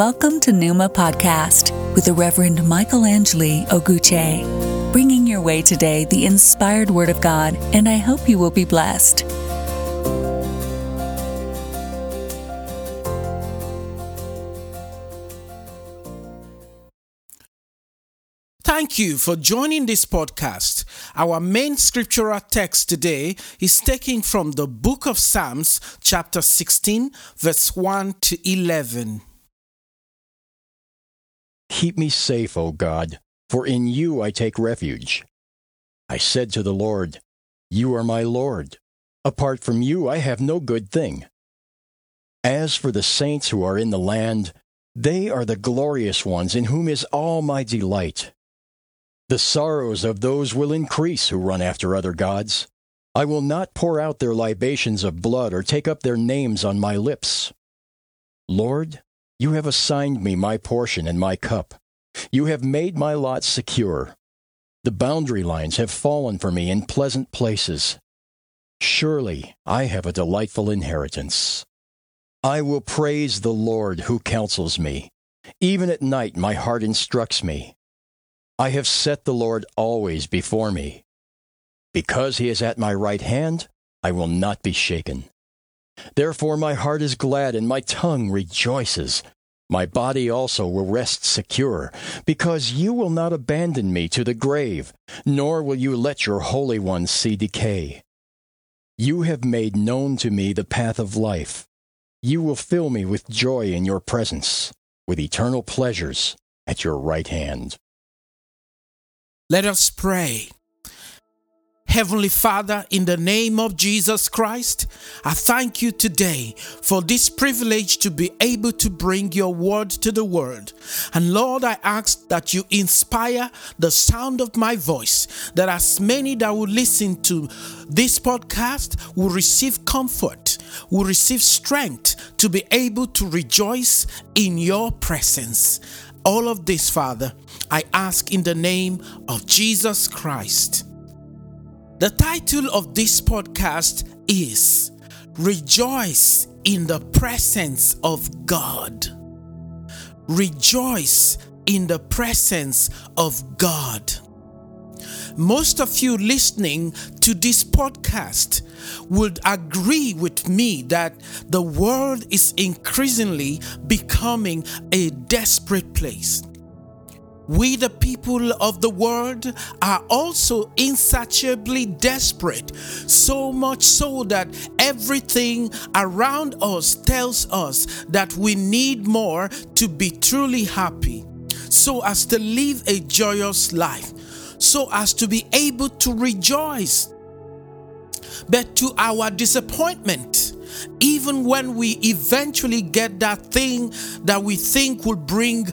Welcome to Numa Podcast with the Reverend Michael Angeli Oguche, bringing your way today the inspired Word of God, and I hope you will be blessed. Thank you for joining this podcast. Our main scriptural text today is taken from the book of Psalms, chapter 16, verse 1 to 11. Keep me safe, O God, for in you I take refuge. I said to the Lord, You are my Lord. Apart from you, I have no good thing. As for the saints who are in the land, they are the glorious ones in whom is all my delight. The sorrows of those will increase who run after other gods. I will not pour out their libations of blood or take up their names on my lips. Lord, you have assigned me my portion and my cup. You have made my lot secure. The boundary lines have fallen for me in pleasant places. Surely I have a delightful inheritance. I will praise the Lord who counsels me. Even at night my heart instructs me. I have set the Lord always before me. Because he is at my right hand, I will not be shaken. Therefore my heart is glad and my tongue rejoices. My body also will rest secure, because you will not abandon me to the grave, nor will you let your Holy One see decay. You have made known to me the path of life. You will fill me with joy in your presence, with eternal pleasures at your right hand. Let us pray. Heavenly Father, in the name of Jesus Christ, I thank you today for this privilege to be able to bring your word to the world. And Lord, I ask that you inspire the sound of my voice, that as many that will listen to this podcast will receive comfort, will receive strength to be able to rejoice in your presence. All of this, Father, I ask in the name of Jesus Christ. The title of this podcast is Rejoice in the Presence of God. Rejoice in the presence of God. Most of you listening to this podcast would agree with me that the world is increasingly becoming a desperate place. We, the people of the world, are also insatiably desperate, so much so that everything around us tells us that we need more to be truly happy, so as to live a joyous life, so as to be able to rejoice. But to our disappointment, even when we eventually get that thing that we think will bring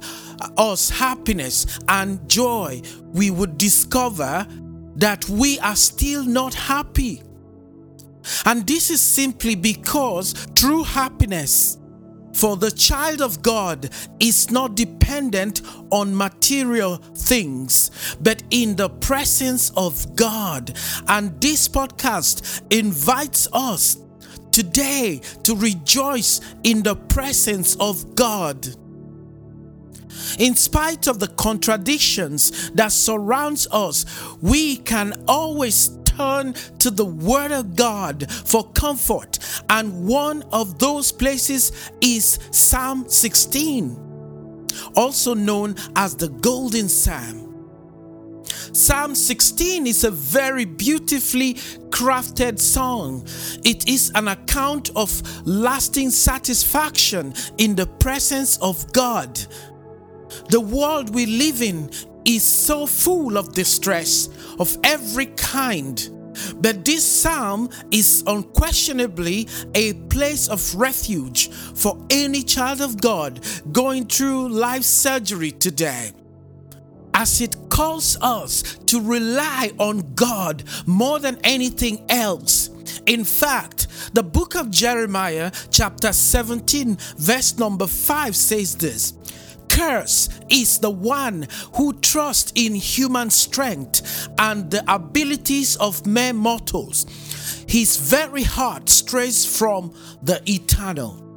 us happiness and joy, we would discover that we are still not happy. And this is simply because true happiness for the child of God is not dependent on material things, but in the presence of God. And this podcast invites us today to rejoice in the presence of God. In spite of the contradictions that surrounds us, we can always turn to the word of God for comfort. And one of those places is Psalm 16, also known as the Golden Psalm. Psalm 16 is a very beautifully crafted song. It is an account of lasting satisfaction in the presence of God. The world we live in is so full of distress of every kind. But this psalm is unquestionably a place of refuge for any child of God going through life surgery today. As it calls us to rely on God more than anything else. In fact, the book of Jeremiah, chapter 17, verse number 5 says this curse is the one who trusts in human strength and the abilities of mere mortals. His very heart strays from the eternal.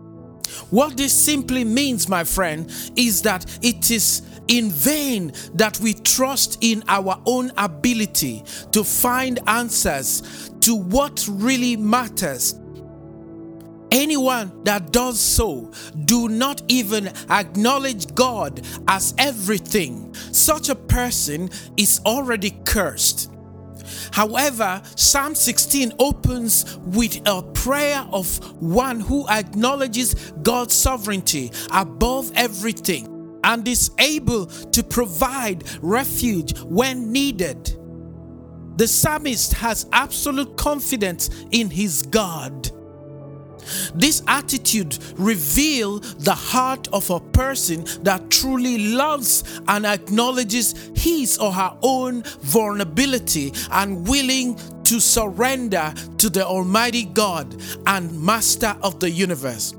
What this simply means, my friend, is that it is in vain that we trust in our own ability to find answers to what really matters Anyone that does so do not even acknowledge God as everything. Such a person is already cursed. However, Psalm 16 opens with a prayer of one who acknowledges God's sovereignty above everything and is able to provide refuge when needed. The psalmist has absolute confidence in his God. This attitude reveals the heart of a person that truly loves and acknowledges his or her own vulnerability and willing to surrender to the Almighty God and Master of the universe.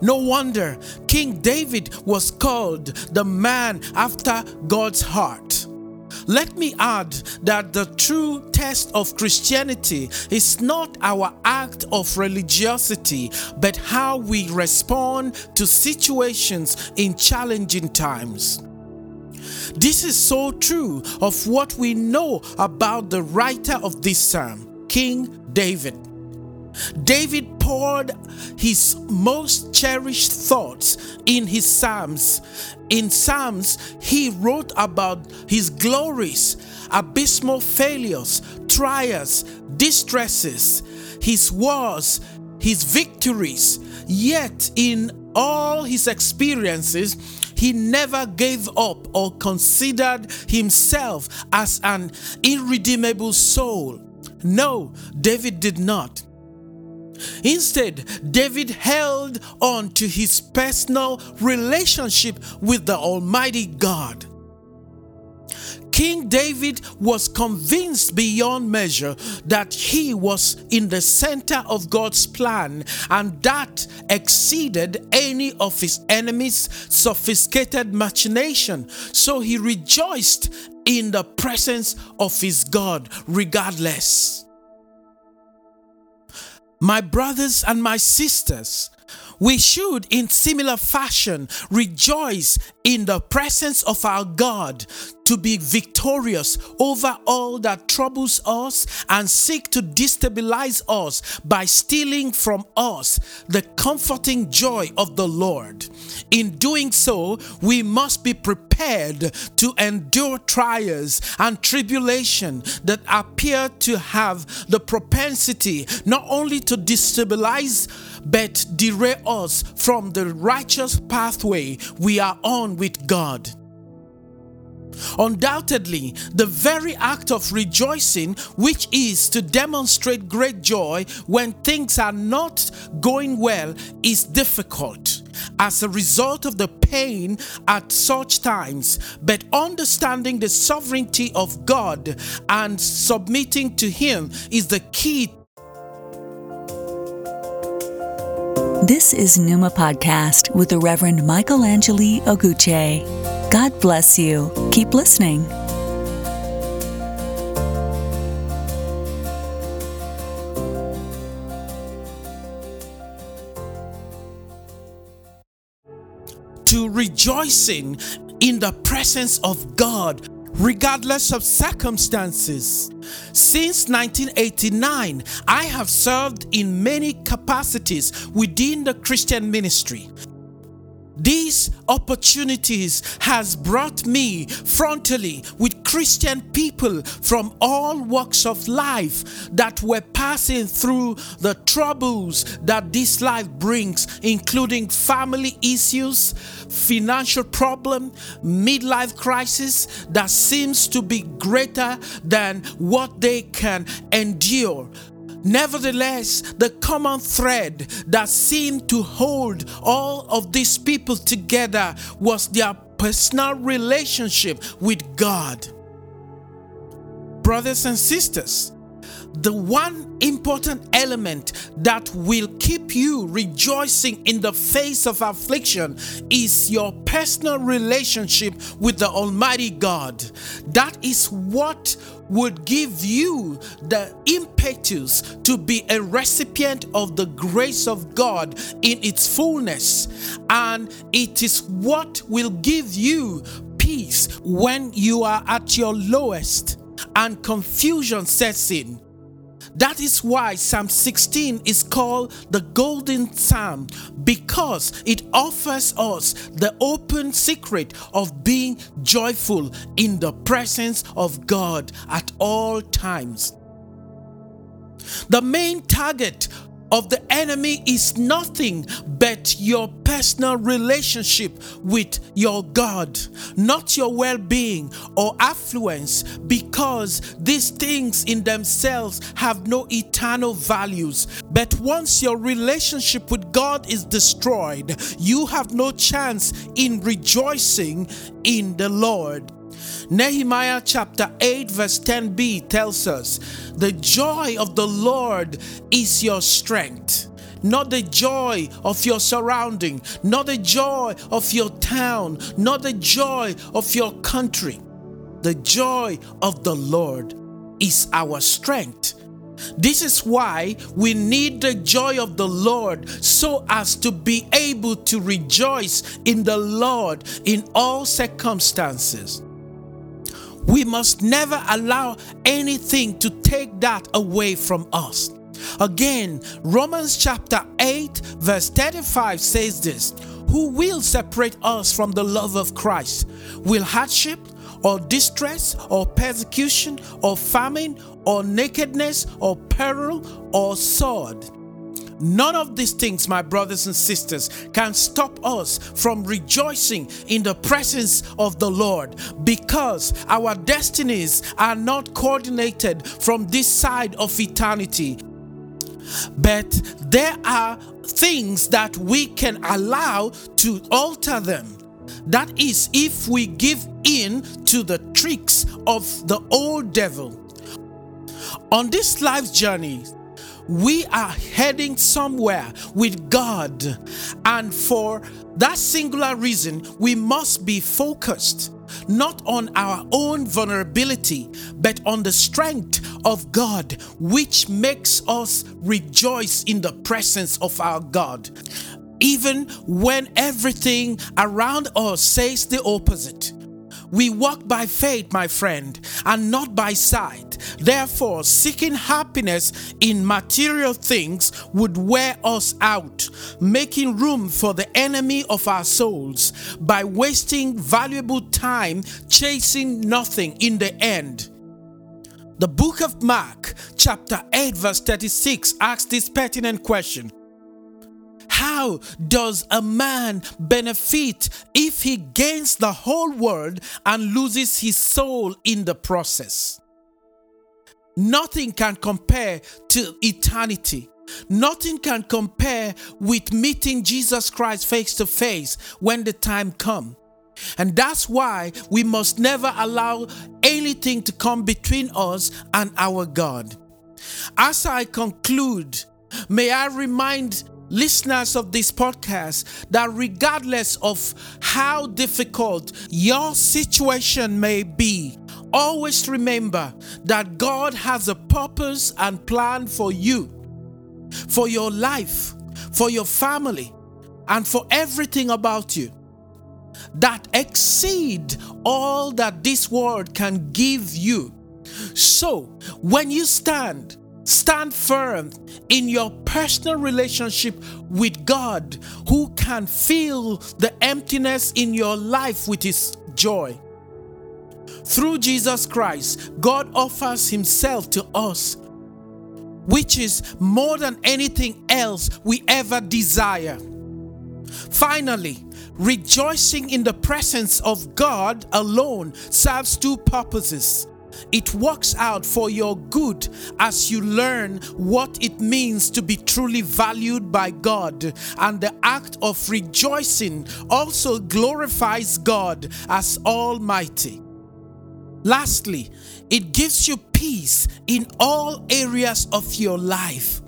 No wonder King David was called the man after God's heart. Let me add that the true test of Christianity is not our act of religiosity, but how we respond to situations in challenging times. This is so true of what we know about the writer of this psalm, King David. David poured his most cherished thoughts in his Psalms. In Psalms, he wrote about his glories, abysmal failures, trials, distresses, his wars, his victories. Yet, in all his experiences, he never gave up or considered himself as an irredeemable soul. No, David did not. Instead, David held on to his personal relationship with the Almighty God. King David was convinced beyond measure that he was in the center of God's plan and that exceeded any of his enemies' sophisticated machination. So he rejoiced in the presence of his God regardless. My brothers and my sisters, we should, in similar fashion, rejoice in the presence of our God to be victorious over all that troubles us and seek to destabilize us by stealing from us the comforting joy of the Lord. In doing so, we must be prepared to endure trials and tribulation that appear to have the propensity not only to destabilize but derail us from the righteous pathway we are on with God. Undoubtedly, the very act of rejoicing, which is to demonstrate great joy when things are not going well, is difficult as a result of the pain at such times. But understanding the sovereignty of God and submitting to Him is the key This is Numa Podcast with the Reverend Michael Angeli Oguche. God bless you. Keep listening. To rejoicing in the presence of God regardless of circumstances. Since 1989, I have served in many capacities within the Christian ministry. These opportunities has brought me frontally with christian people from all walks of life that were passing through the troubles that this life brings including family issues financial problem midlife crisis that seems to be greater than what they can endure Nevertheless, the common thread that seemed to hold all of these people together was their personal relationship with God. Brothers and sisters, the one important element that will keep you rejoicing in the face of affliction is your personal relationship with the Almighty God. That is what would give you the impetus to be a recipient of the grace of God in its fullness. And it is what will give you peace when you are at your lowest and confusion sets in. That is why Psalm 16 is called the Golden Psalm because it offers us the open secret of being joyful in the presence of God at all times. The main target of the enemy is nothing but your personal relationship with your God, not your well being or affluence, because these things in themselves have no eternal values. But once your relationship with God is destroyed, you have no chance in rejoicing in the Lord. Nehemiah chapter 8, verse 10b tells us, The joy of the Lord is your strength. Not the joy of your surrounding, not the joy of your town, not the joy of your country. The joy of the Lord is our strength. This is why we need the joy of the Lord so as to be able to rejoice in the Lord in all circumstances. We must never allow anything to take that away from us. Again, Romans chapter 8, verse 35 says this Who will separate us from the love of Christ? Will hardship, or distress, or persecution, or famine, or nakedness, or peril, or sword? None of these things, my brothers and sisters, can stop us from rejoicing in the presence of the Lord because our destinies are not coordinated from this side of eternity. But there are things that we can allow to alter them. That is, if we give in to the tricks of the old devil. On this life journey, we are heading somewhere with God. And for that singular reason, we must be focused not on our own vulnerability, but on the strength of God, which makes us rejoice in the presence of our God. Even when everything around us says the opposite. We walk by faith, my friend, and not by sight. Therefore, seeking happiness in material things would wear us out, making room for the enemy of our souls by wasting valuable time chasing nothing in the end. The book of Mark, chapter 8, verse 36, asks this pertinent question how does a man benefit if he gains the whole world and loses his soul in the process? Nothing can compare to eternity. Nothing can compare with meeting Jesus Christ face to face when the time comes. And that's why we must never allow anything to come between us and our God. As I conclude, may I remind listeners of this podcast that regardless of how difficult your situation may be, always remember that God has a purpose and plan for you, for your life, for your family, and for everything about you that exceed all that this world can give you. So, when you stand Stand firm in your personal relationship with God, who can fill the emptiness in your life with His joy. Through Jesus Christ, God offers Himself to us, which is more than anything else we ever desire. Finally, rejoicing in the presence of God alone serves two purposes. It works out for your good as you learn what it means to be truly valued by God. And the act of rejoicing also glorifies God as Almighty. Lastly, it gives you peace in all areas of your life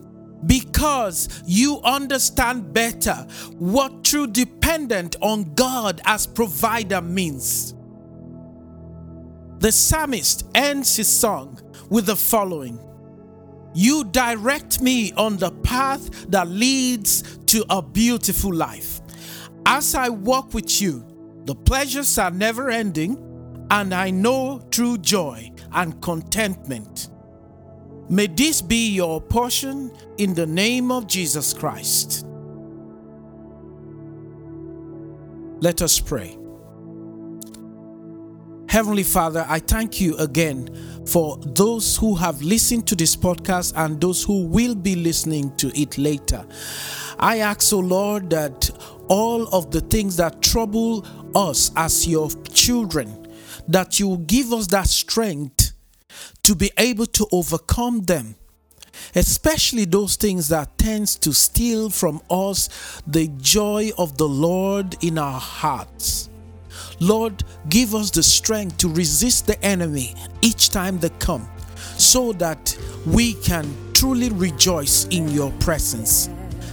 because you understand better what true dependent on God as provider means. The psalmist ends his song with the following You direct me on the path that leads to a beautiful life. As I walk with you, the pleasures are never ending, and I know true joy and contentment. May this be your portion in the name of Jesus Christ. Let us pray. Heavenly Father, I thank you again for those who have listened to this podcast and those who will be listening to it later. I ask, O oh Lord, that all of the things that trouble us as your children, that you give us that strength to be able to overcome them especially those things that tends to steal from us the joy of the Lord in our hearts. Lord, give us the strength to resist the enemy each time they come so that we can truly rejoice in your presence.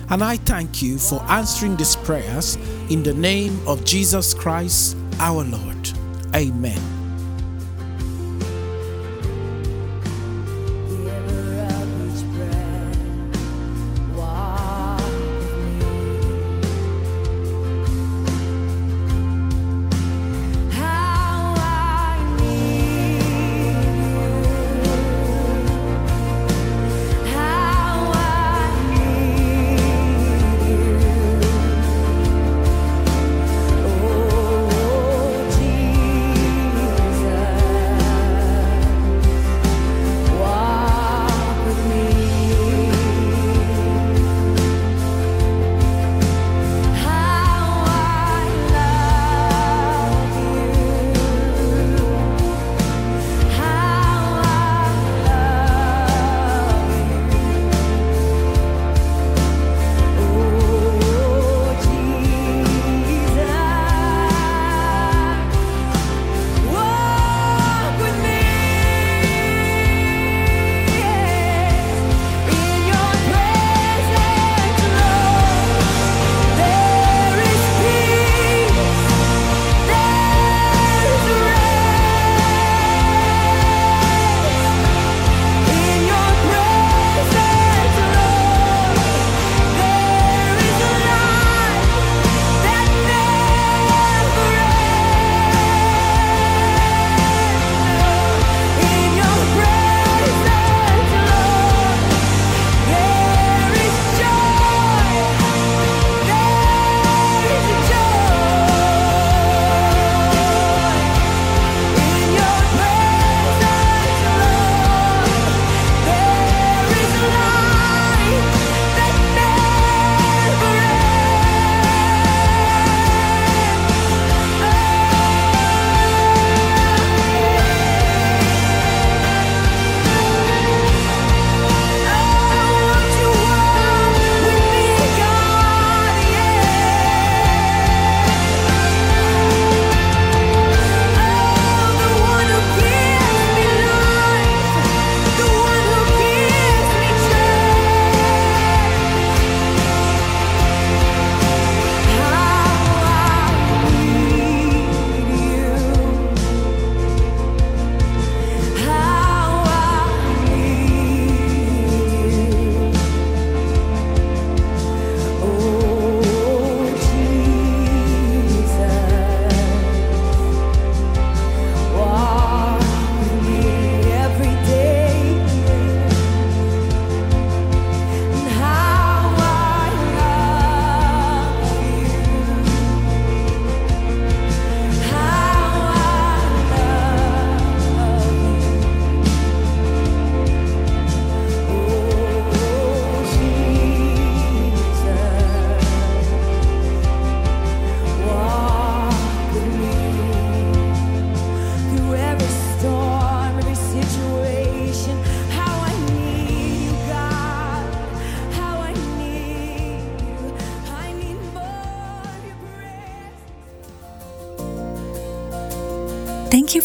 And I thank you for answering these prayers in the name of Jesus Christ our Lord. Amen.